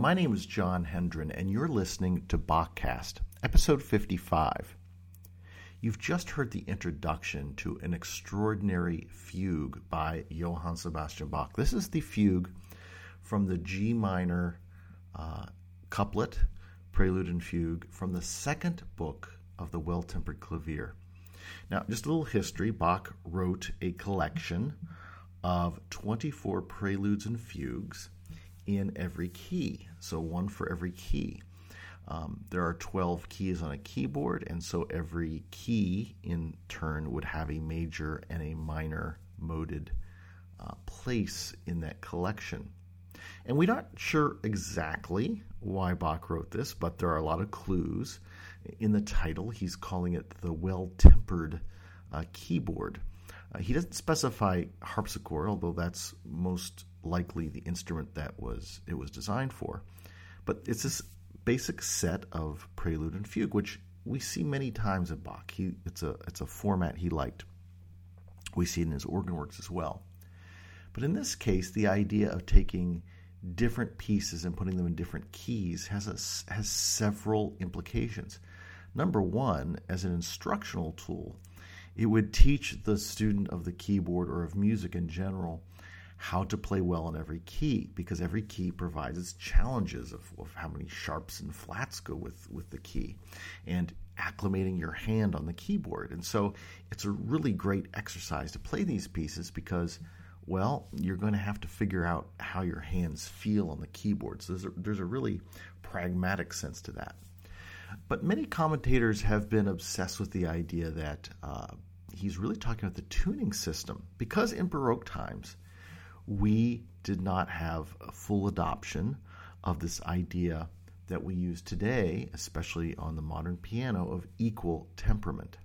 my name is John Hendren, and you're listening to Bachcast, episode 55. You've just heard the introduction to an extraordinary fugue by Johann Sebastian Bach. This is the fugue from the G minor uh, couplet, prelude and fugue, from the second book of the Well Tempered Clavier. Now, just a little history Bach wrote a collection of 24 preludes and fugues in every key, so one for every key. Um, there are 12 keys on a keyboard, and so every key in turn would have a major and a minor moded uh, place in that collection. And we're not sure exactly why Bach wrote this, but there are a lot of clues. In the title, he's calling it the well tempered uh, keyboard. Uh, he doesn't specify harpsichord, although that's most likely the instrument that was it was designed for. But it's this basic set of prelude and fugue, which we see many times in Bach. He, it's a it's a format he liked. We see it in his organ works as well. But in this case, the idea of taking different pieces and putting them in different keys has a, has several implications. Number one, as an instructional tool, it would teach the student of the keyboard or of music in general how to play well in every key because every key provides its challenges of, of, how many sharps and flats go with, with the key and acclimating your hand on the keyboard. And so it's a really great exercise to play these pieces because, well, you're going to have to figure out how your hands feel on the keyboard. So there's a, there's a really pragmatic sense to that. But many commentators have been obsessed with the idea that uh, he's really talking about the tuning system because in Baroque times, we did not have a full adoption of this idea that we use today, especially on the modern piano, of equal temperament.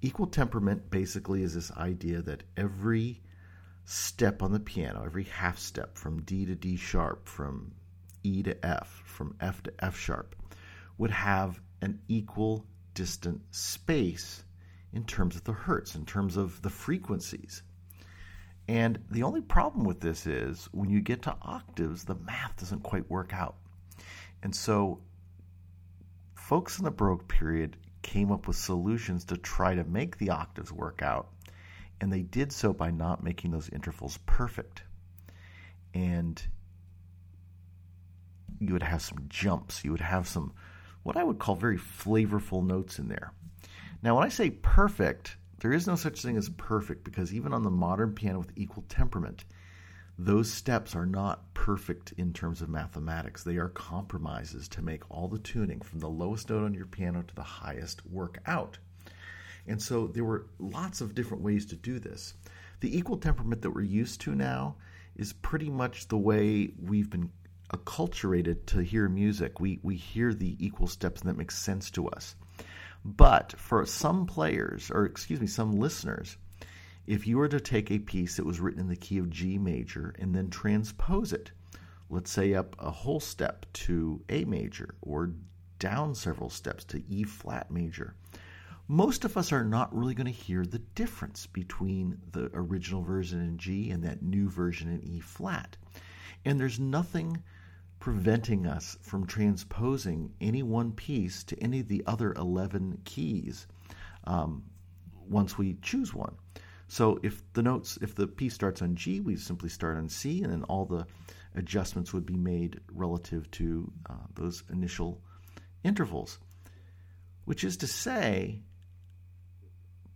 Equal temperament basically is this idea that every step on the piano, every half step from D to D sharp, from E to F, from F to F sharp, would have an equal distant space in terms of the hertz, in terms of the frequencies. And the only problem with this is when you get to octaves, the math doesn't quite work out. And so, folks in the Baroque period came up with solutions to try to make the octaves work out. And they did so by not making those intervals perfect. And you would have some jumps. You would have some, what I would call very flavorful notes in there. Now, when I say perfect, there is no such thing as perfect because even on the modern piano with equal temperament, those steps are not perfect in terms of mathematics. They are compromises to make all the tuning from the lowest note on your piano to the highest work out. And so there were lots of different ways to do this. The equal temperament that we're used to now is pretty much the way we've been acculturated to hear music. We, we hear the equal steps and that makes sense to us. But for some players, or excuse me, some listeners, if you were to take a piece that was written in the key of G major and then transpose it, let's say up a whole step to A major or down several steps to E flat major, most of us are not really going to hear the difference between the original version in G and that new version in E flat. And there's nothing preventing us from transposing any one piece to any of the other 11 keys um, once we choose one. So if the notes, if the piece starts on G, we simply start on C, and then all the adjustments would be made relative to uh, those initial intervals. Which is to say,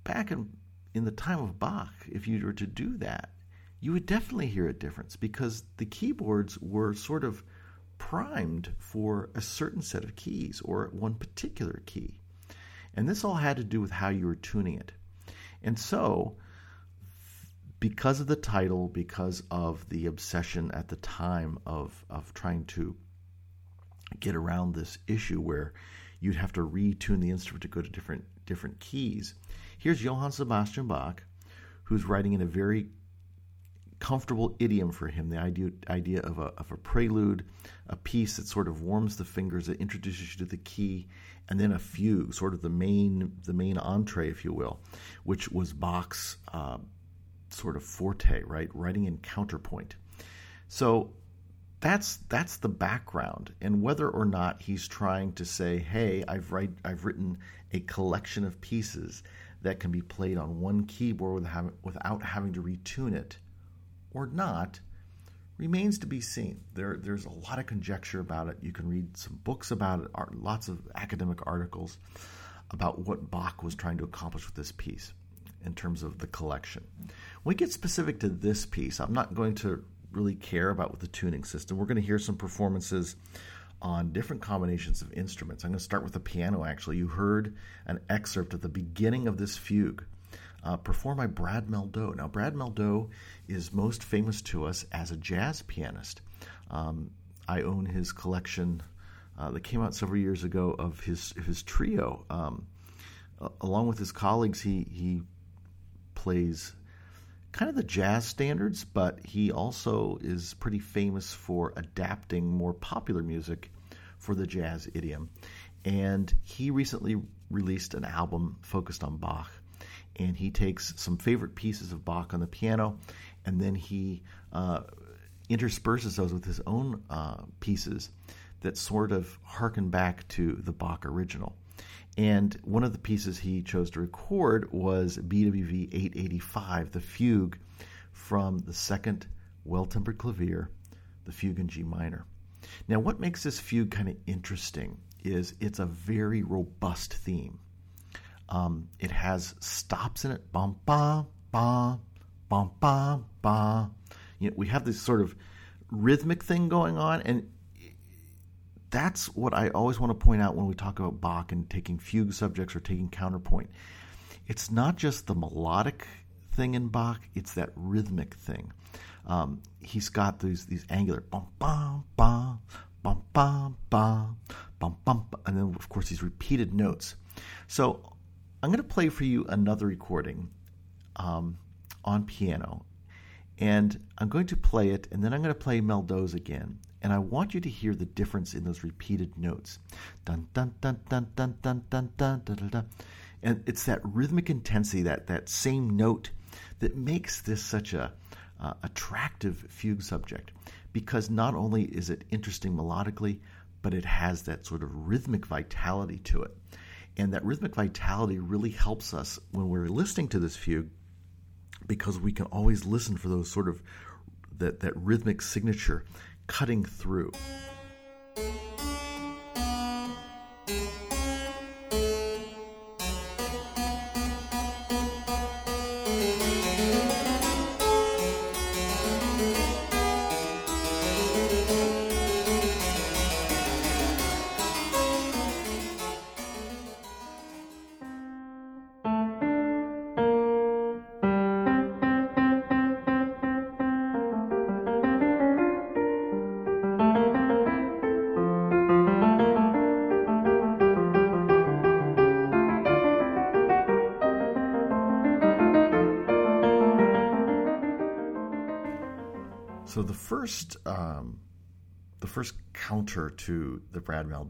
back in, in the time of Bach, if you were to do that, you would definitely hear a difference because the keyboards were sort of primed for a certain set of keys or one particular key. And this all had to do with how you were tuning it. And so, because of the title, because of the obsession at the time of, of trying to get around this issue where you'd have to retune the instrument to go to different different keys. Here's Johann Sebastian Bach, who's writing in a very comfortable idiom for him the idea, idea of, a, of a prelude, a piece that sort of warms the fingers, that introduces you to the key, and then a fugue, sort of the main, the main entree, if you will, which was Bach's uh, sort of forte, right? Writing in counterpoint. So that's that's the background, and whether or not he's trying to say, "Hey, I've write, I've written a collection of pieces that can be played on one keyboard without having to retune it," or not, remains to be seen. There, there's a lot of conjecture about it. You can read some books about it, lots of academic articles about what Bach was trying to accomplish with this piece in terms of the collection. When we get specific to this piece, I'm not going to really care about with the tuning system. We're going to hear some performances on different combinations of instruments. I'm going to start with the piano, actually. You heard an excerpt at the beginning of this fugue uh, performed by Brad Mehldau. Now, Brad Mehldau is most famous to us as a jazz pianist. Um, I own his collection uh, that came out several years ago of his his trio. Um, along with his colleagues, he he plays kind of the jazz standards, but he also is pretty famous for adapting more popular music for the jazz idiom. And he recently released an album focused on Bach. And he takes some favorite pieces of Bach on the piano, and then he uh, intersperses those with his own uh, pieces that sort of harken back to the Bach original. And one of the pieces he chose to record was BWV 885, the fugue from the second well tempered clavier, the fugue in G minor. Now, what makes this fugue kind of interesting is it's a very robust theme. Um, it has stops in it, bum, bum, bum, bum, bum, bum. You know, we have this sort of rhythmic thing going on, and that's what I always want to point out when we talk about Bach and taking fugue subjects or taking counterpoint. It's not just the melodic thing in Bach; it's that rhythmic thing. Um, he's got these these angular bum bum bum bum bum bum bum bum, and then of course these repeated notes. So I'm going to play for you another recording um, on piano, and I'm going to play it, and then I'm going to play Mehldau's again, and I want you to hear the difference in those repeated notes. Dun dun dun dun dun dun dun dun dun dun. And it's that rhythmic intensity, that that same note, that makes this such a uh, attractive fugue subject. Because not only is it interesting melodically, but it has that sort of rhythmic vitality to it. And that rhythmic vitality really helps us when we're listening to this fugue because we can always listen for those sort of that, that rhythmic signature cutting through.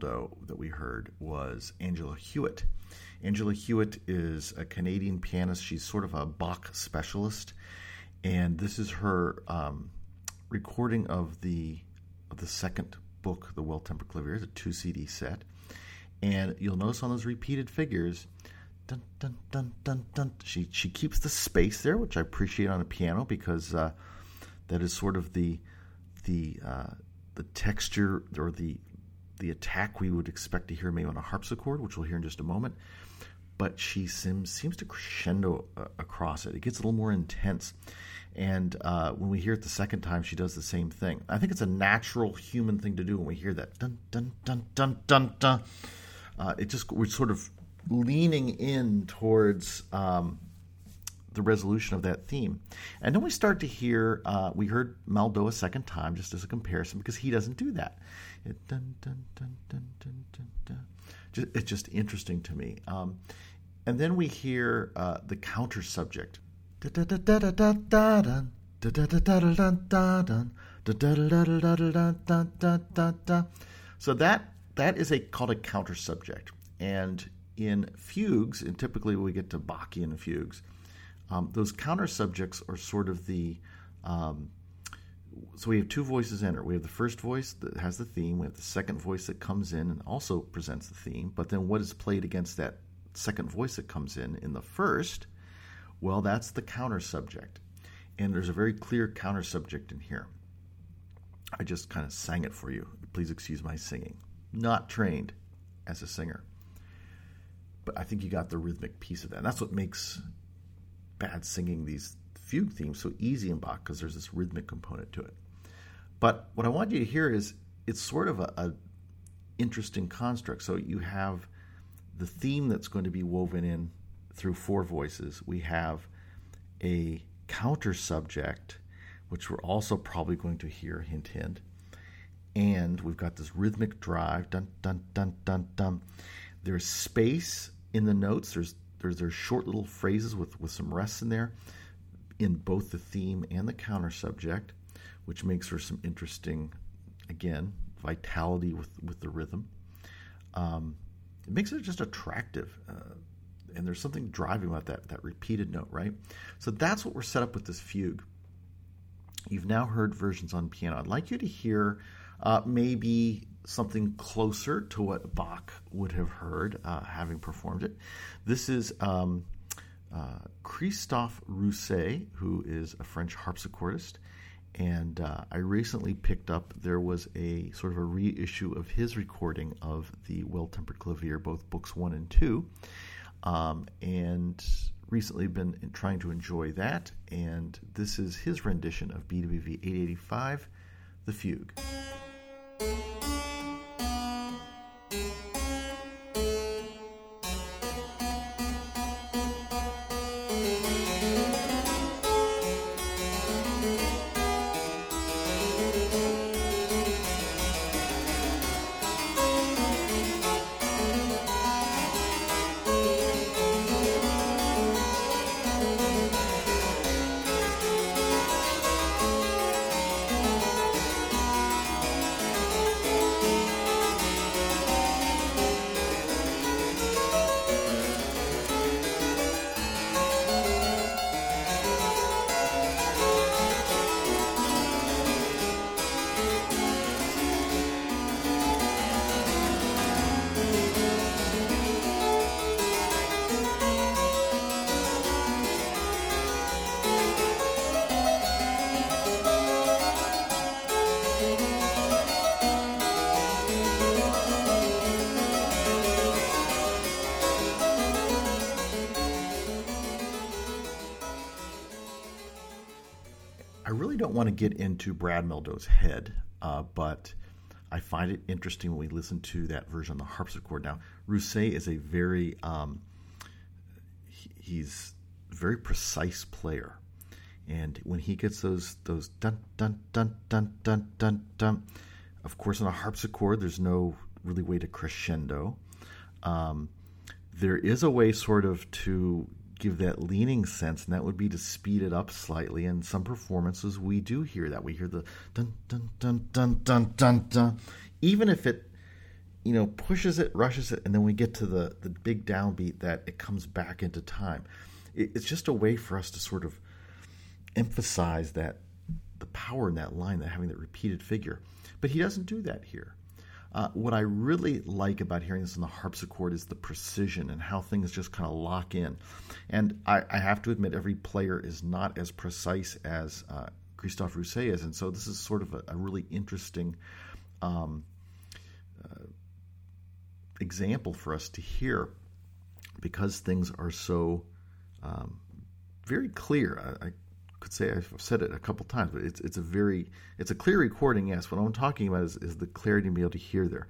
That we heard was Angela Hewitt. Angela Hewitt is a Canadian pianist. She's sort of a Bach specialist, and this is her um, recording of the of the second book, The Well Tempered Clavier, a two CD set. And you'll notice on those repeated figures, dun dun dun dun dun. She she keeps the space there, which I appreciate on a piano because. Uh, that is sort of the the uh, the texture or the the attack we would expect to hear maybe on a harpsichord, which we'll hear in just a moment. But she seems seems to crescendo uh, across it. It gets a little more intense, and uh, when we hear it the second time, she does the same thing. I think it's a natural human thing to do when we hear that dun dun dun dun dun dun. Uh, it just we're sort of leaning in towards um, the resolution of that theme. And then we start to hear, uh, we heard Mehldau a second time just as a comparison because he doesn't do that. It, dun, dun, dun, dun, dun, dun, dun. Just, it's just interesting to me. Um, and then we hear uh, the counter subject. So that that is a called a counter subject, and in fugues, and typically we get to Bachian fugues, um, those counter subjects are sort of the um, so we have two voices enter. We have the first voice that has the theme. We have the second voice that comes in and also presents the theme. But then what is played against that second voice that comes in in the first? Well, that's the counter subject. And there's a very clear counter subject in here. I just kind of sang it for you. Please excuse my singing. Not trained as a singer. But I think you got the rhythmic piece of that. And that's what makes bad singing these fugue themes so easy in Bach because there's this rhythmic component to it. But what I want you to hear is it's sort of a, a interesting construct. So you have the theme that's going to be woven in through four voices. We have a counter subject, which we're also probably going to hear, hint, hint. And we've got this rhythmic drive, dun, dun, dun, dun, dun. There's space in the notes. There's there's, there's short little phrases with, with some rests in there in both the theme and the counter subject, which makes for some interesting, again, vitality with, with the rhythm. Um, it makes it just attractive. Uh, and there's something driving about that, that repeated note, right? So that's what we're set up with this fugue. You've now heard versions on piano. I'd like you to hear uh, maybe something closer to what Bach would have heard uh, having performed it. This is um, uh, Christophe Rousset, who is a French harpsichordist. And uh, I recently picked up, there was a sort of a reissue of his recording of the Well Tempered Clavier, both books one and two. Um, and recently been trying to enjoy that. And this is his rendition of BWV 885, The Fugue. Want to get into Brad Mehldau's head, uh, but I find it interesting when we listen to that version on the harpsichord. Now, Rousset is a very um, he, he's very precise player, and when he gets those those dun dun dun dun dun dun dun, of course, on a harpsichord, there's no really way to crescendo. Um, there is a way, sort of, to give that leaning sense, and that would be to speed it up slightly. And some performances we do hear that. We hear the dun dun dun dun dun dun dun, even if it you know pushes it, rushes it, and then we get to the the big downbeat that it comes back into time. It, it's just a way for us to sort of emphasize that the power in that line, that having that repeated figure. But he doesn't do that here. Uh, what I really like about hearing this on the harpsichord is the precision and how things just kind of lock in. And I, I, have to admit, every player is not as precise as uh, Christophe Rousset is, and so this is sort of a, a really interesting um, uh, example for us to hear because things are so um, very clear. I, I could say I've said it a couple times, but it's it's a very it's a clear recording. Yes, what I'm talking about is, is the clarity to be able to hear there.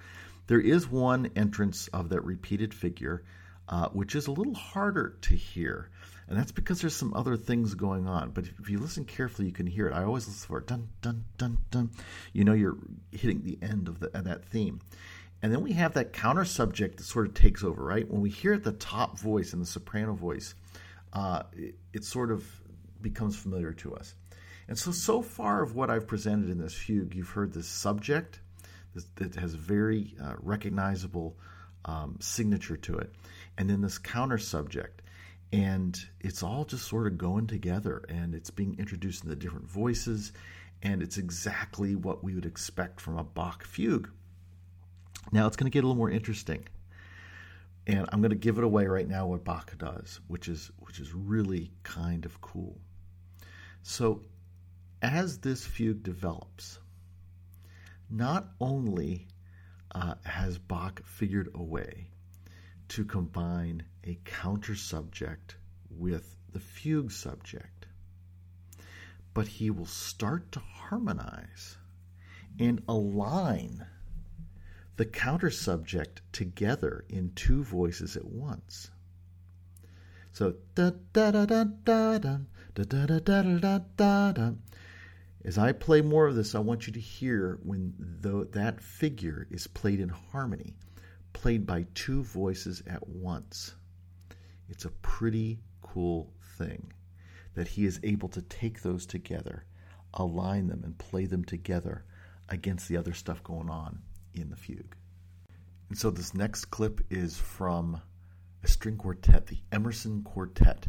There is one entrance of that repeated figure, uh, which is a little harder to hear, and that's because there's some other things going on. But if you listen carefully, you can hear it. I always listen for it, dun dun dun dun. You know you're hitting the end of, the, of that theme. And then we have that counter subject that sort of takes over, right? When we hear the top voice and the soprano voice, uh, it, it, sort of becomes familiar to us. And so, so far of what I've presented in this fugue, you've heard this subject that has very uh, recognizable um, signature to it, and then this counter subject. And it's all just sort of going together, and it's being introduced in the different voices, and it's exactly what we would expect from a Bach fugue. Now it's going to get a little more interesting. And I'm going to give it away right now what Bach does, which is which is really kind of cool. So as this fugue develops, not only uh, has Bach figured a way to combine a counter subject with the fugue subject, but he will start to harmonize and align the counter subject together in two voices at once. So da da da da da da da da da da da da da. As I play more of this, I want you to hear when the, that figure is played in harmony, played by two voices at once. It's a pretty cool thing that he is able to take those together, align them, and play them together against the other stuff going on in the fugue. And so this next clip is from a string quartet, the Emerson Quartet,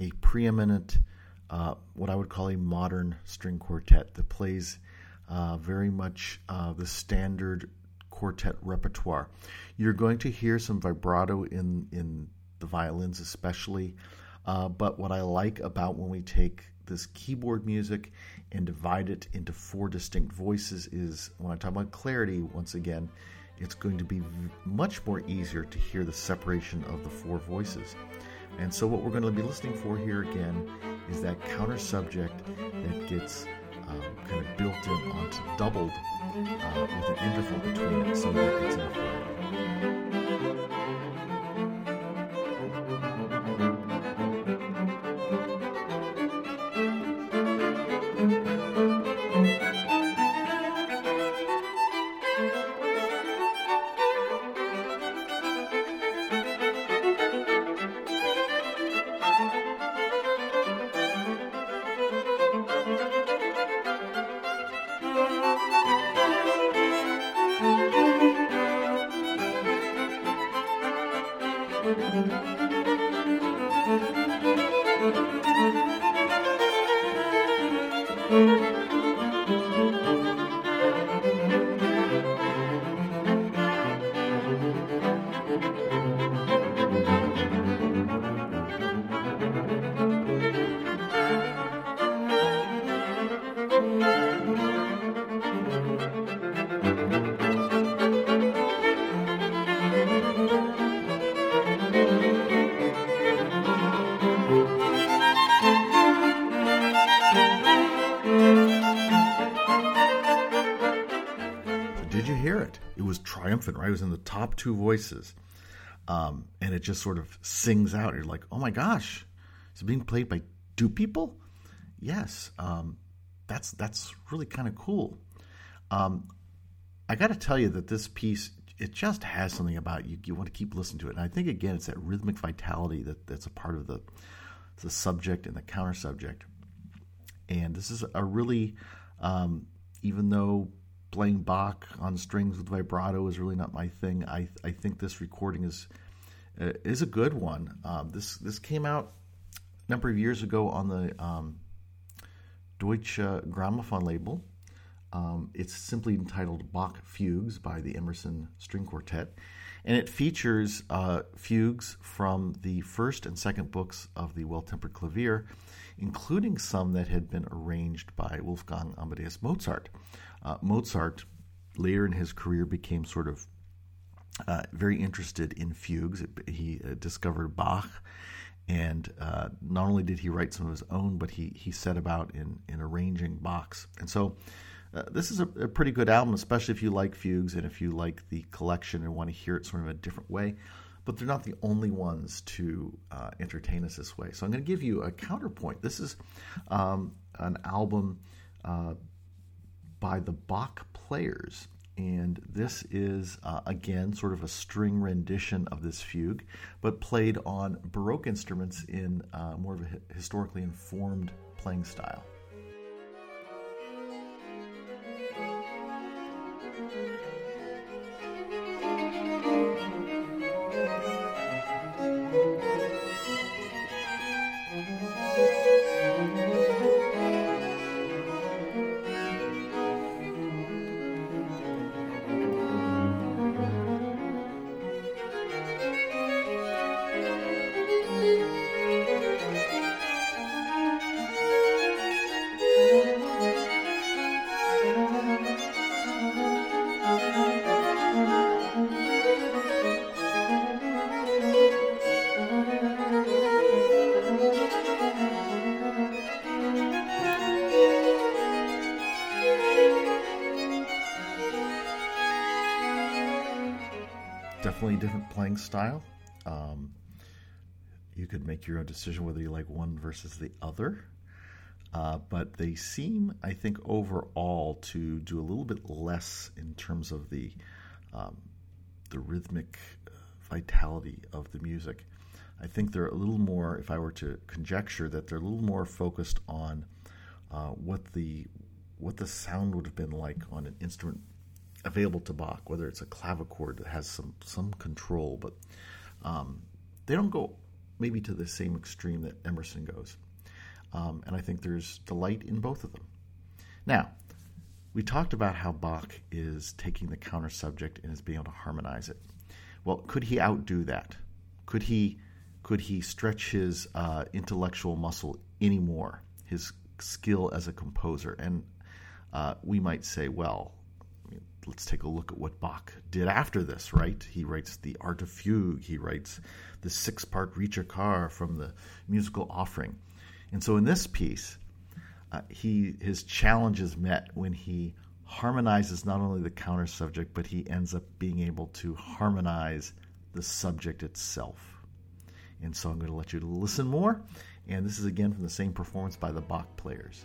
a preeminent, uh, what I would call a modern string quartet that plays uh, very much uh, the standard quartet repertoire. You're going to hear some vibrato in in the violins, especially. Uh, but what I like about when we take this keyboard music and divide it into four distinct voices is when I talk about clarity, once again, it's going to be much more easier to hear the separation of the four voices. And so, what we're going to be listening for here again is that counter subject that gets um, kind of built in onto doubled uh, with an interval between it so that it's in a right? It was in the top two voices. Um, and it just sort of sings out. You're like, oh my gosh, is it being played by two people? Yes. Um, that's that's really kind of cool. Um, I got to tell you that this piece it just has something about you. You want to keep listening to it, and I think again it's that rhythmic vitality that that's a part of the the subject and the counter subject. And this is a really, um, even though playing Bach on strings with vibrato is really not my thing. I I think this recording is uh, is a good one. Um, this this came out a number of years ago on the um, Deutsche Grammophon label. Um, it's simply entitled Bach Fugues by the Emerson String Quartet, and it features uh, fugues from the first and second books of the Well Tempered Clavier, including some that had been arranged by Wolfgang Amadeus Mozart. Uh, Mozart, later in his career, became sort of uh, very interested in fugues. He uh, discovered Bach, and uh, not only did he write some of his own, but he he set about in in arranging Bach's. And so. Uh, this is a, a, pretty good album, especially if you like fugues and if you like the collection and want to hear it sort of a different way. But they're not the only ones to uh, entertain us this way. So I'm going to give you a counterpoint. This is um, an album uh, by the Bach Players. And this is, uh, again, sort of a string rendition of this fugue, but played on Baroque instruments in uh, more of a historically informed playing style. Different playing style. Um, you could make your own decision whether you like one versus the other. Uh, but they seem, I think, overall to do a little bit less in terms of the um, the rhythmic uh, vitality of the music. I think they're a little more, if I were to conjecture, that they're a little more focused on uh, what the what the sound would have been like on an instrument available to Bach, whether it's a clavichord that has some some control, but um, they don't go maybe to the same extreme that Emerson goes. Um, and I think there's delight in both of them. Now, we talked about how Bach is taking the counter subject and is being able to harmonize it. Well, could he outdo that? Could he could he stretch his uh, intellectual muscle anymore? His skill as a composer, and uh, we might say, well, let's take a look at what Bach did after this, right? He writes the Art of Fugue, he writes the six part Ricercar from the musical offering. And so in this piece, uh, he his challenge is met when he harmonizes not only the counter subject, but he ends up being able to harmonize the subject itself. And so I'm going to let you listen more. And this is again from the same performance by the Bach players.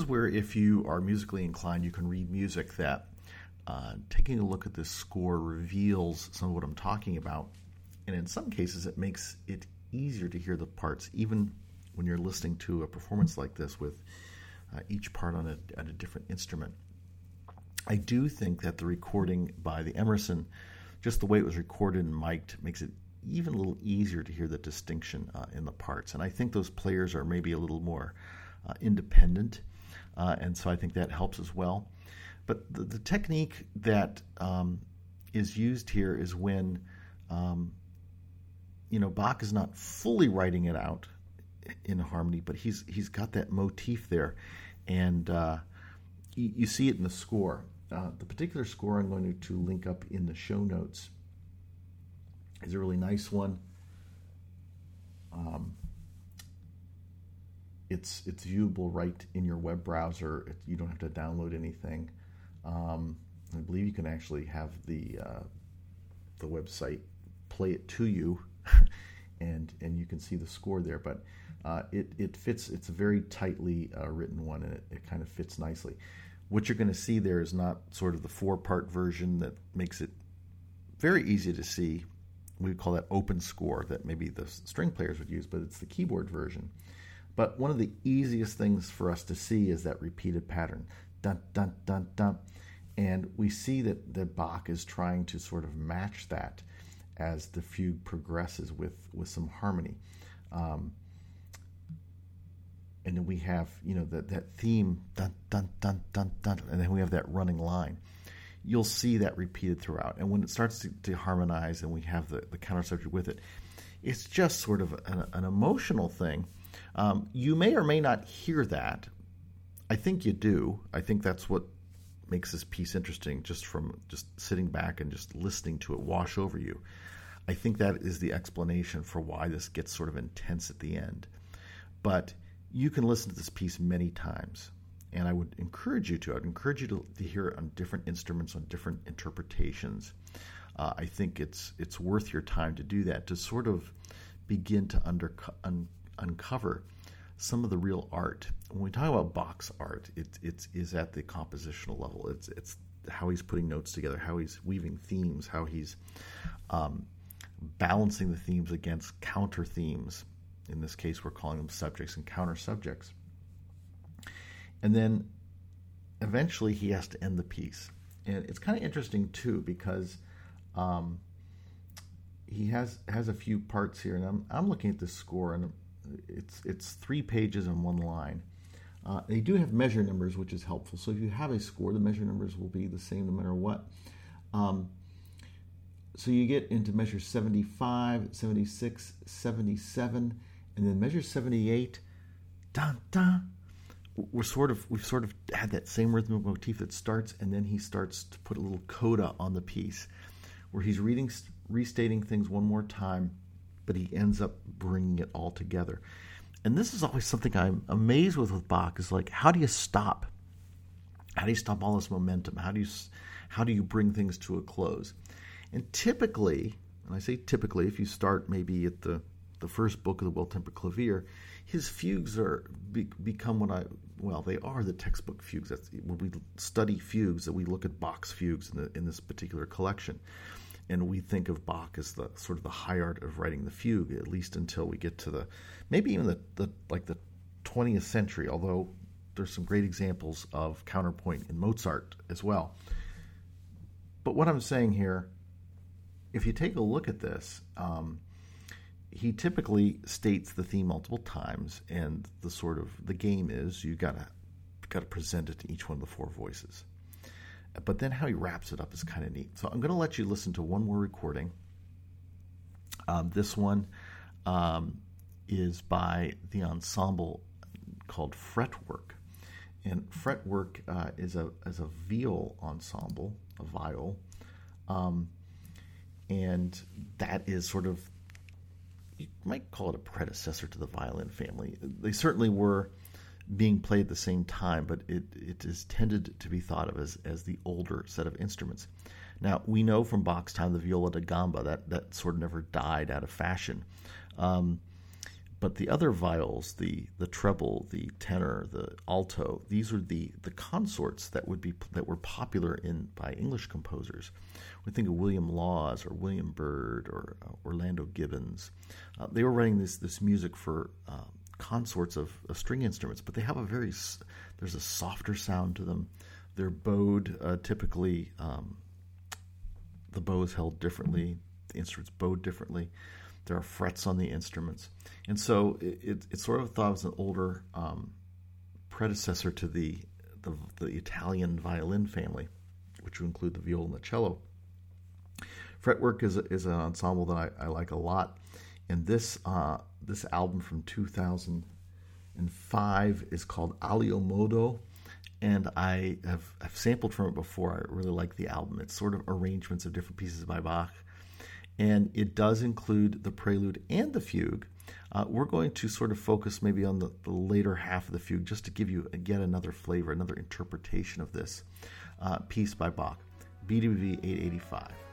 Is where, if you are musically inclined, you can read music that, uh, taking a look at this score, reveals some of what I'm talking about. And in some cases, it makes it easier to hear the parts, even when you're listening to a performance like this with uh, each part on a, a different instrument. I do think that the recording by the Emerson, just the way it was recorded and mic'd, makes it even a little easier to hear the distinction uh, in the parts. And I think those players are maybe a little more uh, independent uh, and so I think that helps as well. But the, the technique that um, is used here is when, um, you know, Bach is not fully writing it out in harmony, but he's he's got that motif there, and uh, you, you, see it in the score. Uh, the particular score I'm going to, to link up in the show notes is a really nice one. Um, it's it's viewable right in your web browser. It, you don't have to download anything. Um, I believe you can actually have the uh, the website play it to you, and and you can see the score there. But uh, it it fits. It's a very tightly uh, written one, and it, it kind of fits nicely. What you're going to see there is not sort of the four part version that makes it very easy to see. We call that open score that maybe the string players would use, but it's the keyboard version. But one of the easiest things for us to see is that repeated pattern. Dun, dun, dun, dun. And we see that, that Bach is trying to sort of match that as the fugue progresses with, with some harmony. Um, and then we have, you know, that, that theme, dun, dun, dun, dun, dun, and then we have that running line. You'll see that repeated throughout. And when it starts to, to harmonize and we have the, the counter subject with it, it's just sort of an, an emotional thing um, you may or may not hear that. I think you do. I think that's what makes this piece interesting, just from just sitting back and just listening to it wash over you. I think that is the explanation for why this gets sort of intense at the end. But you can listen to this piece many times, and I would encourage you to. I'd encourage you to, to hear it on different instruments, on different interpretations. Uh, I think it's it's worth your time to do that to sort of begin to under, un, uncover some of the real art. When we talk about Bach's art, it, it is at the compositional level. It's it's how he's putting notes together, how he's weaving themes, how he's um, balancing the themes against counter themes. In this case, we're calling them subjects and counter subjects. And then eventually he has to end the piece. And it's kind of interesting too because um, he has has a few parts here, and I'm I'm looking at the score, and it's it's three pages and one line. Uh, they do have measure numbers, which is helpful. So if you have a score, the measure numbers will be the same no matter what. Um, so you get into measure 75, 76, 77, and then measure 78. Dun, dun, we're sort of we've sort of had that same rhythmic motif that starts and then he starts to put a little coda on the piece where he's reading restating things one more time but he ends up bringing it all together. And this is always something i'm amazed with with bach is like how do you stop? How do you stop all this momentum? How do you how do you bring things to a close? And typically and i say typically if you start maybe at the the first book of the well-tempered clavier his fugues are be, become what I well they are the textbook fugues. That's, when we study fugues, that we look at Bach's fugues in, the, in this particular collection, and we think of Bach as the sort of the high art of writing the fugue, at least until we get to the maybe even the, the like the 20th century. Although there's some great examples of counterpoint in Mozart as well. But what I'm saying here, if you take a look at this. Um, he typically states the theme multiple times, and the sort of the game is you gotta gotta present it to each one of the four voices. But then how he wraps it up is kind of neat. So I'm gonna let you listen to one more recording. Um, this one um, is by the ensemble called Fretwork, and Fretwork uh, is a is a viol ensemble, a viol, um, and that is sort of you might call it a predecessor to the violin family. They certainly were being played at the same time, but it, it is tended to be thought of as, as the older set of instruments. Now, we know from Bach's time the viola da gamba, that, that sort of never died out of fashion. Um, but the other viols, the the treble, the tenor, the alto, these are the the consorts that would be that were popular in by English composers. We think of William Lawes or William Byrd or uh, Orlando Gibbons. Uh, they were writing this this music for uh, consorts of, of, string instruments, but they have a very there's a softer sound to them. They're bowed uh, typically. Um, the bow is held differently. The instruments bowed differently. There are frets on the instruments, and so it, it, sort of thought as an older um, predecessor to the, the, the Italian violin family, which would include the viola and the cello. Fretwork is is an ensemble that I, I like a lot, and this uh, this album from 2005 is called Alio Modo, and I have, have sampled from it before. I really like the album. It's sort of arrangements of different pieces by Bach and it does include the prelude and the fugue. Uh, we're going to sort of focus maybe on the, the, later half of the fugue just to give you again another flavor, another interpretation of this uh, piece by Bach, BWV 885.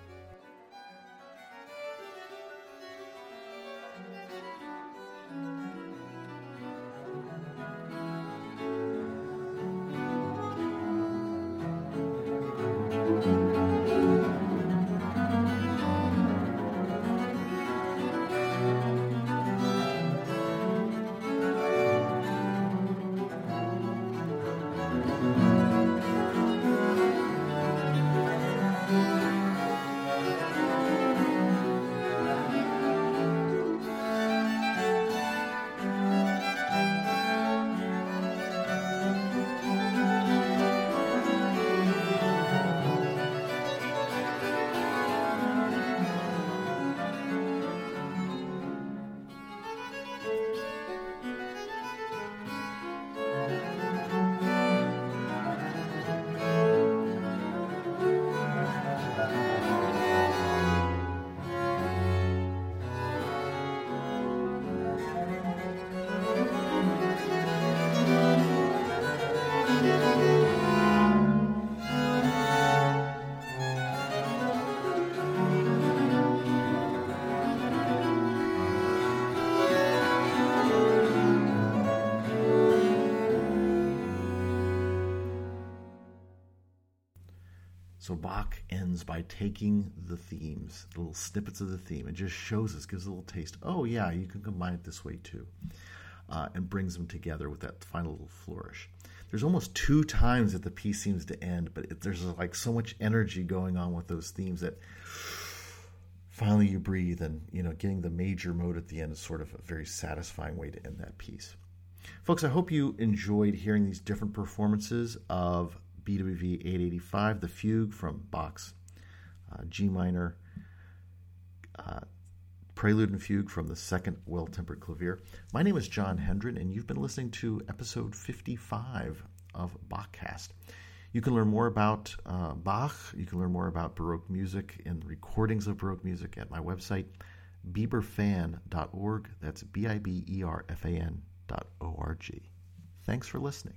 So Bach ends by taking the themes, the little snippets of the theme, and just shows us, gives a little taste. Oh, yeah, you can combine it this way too, uh, and brings them together with that final little flourish. there's almost two times that the piece seems to end, but it, there's like so much energy going on with those themes that finally you breathe, and you know, getting the major mode at the end is sort of a very satisfying way to end that piece. Folks, I hope you enjoyed hearing these different performances of BWV 885, the fugue from Bach's uh, G minor. Uh, Prelude and Fugue from the Second Well Tempered Clavier. My name is John Hendren, and you've been listening to episode 55 of Bachcast. You can learn more about uh, Bach, you can learn more about Baroque music and recordings of Baroque music at my website, biberfan.org. That's B I B E R F A N dot O R G. Thanks for listening.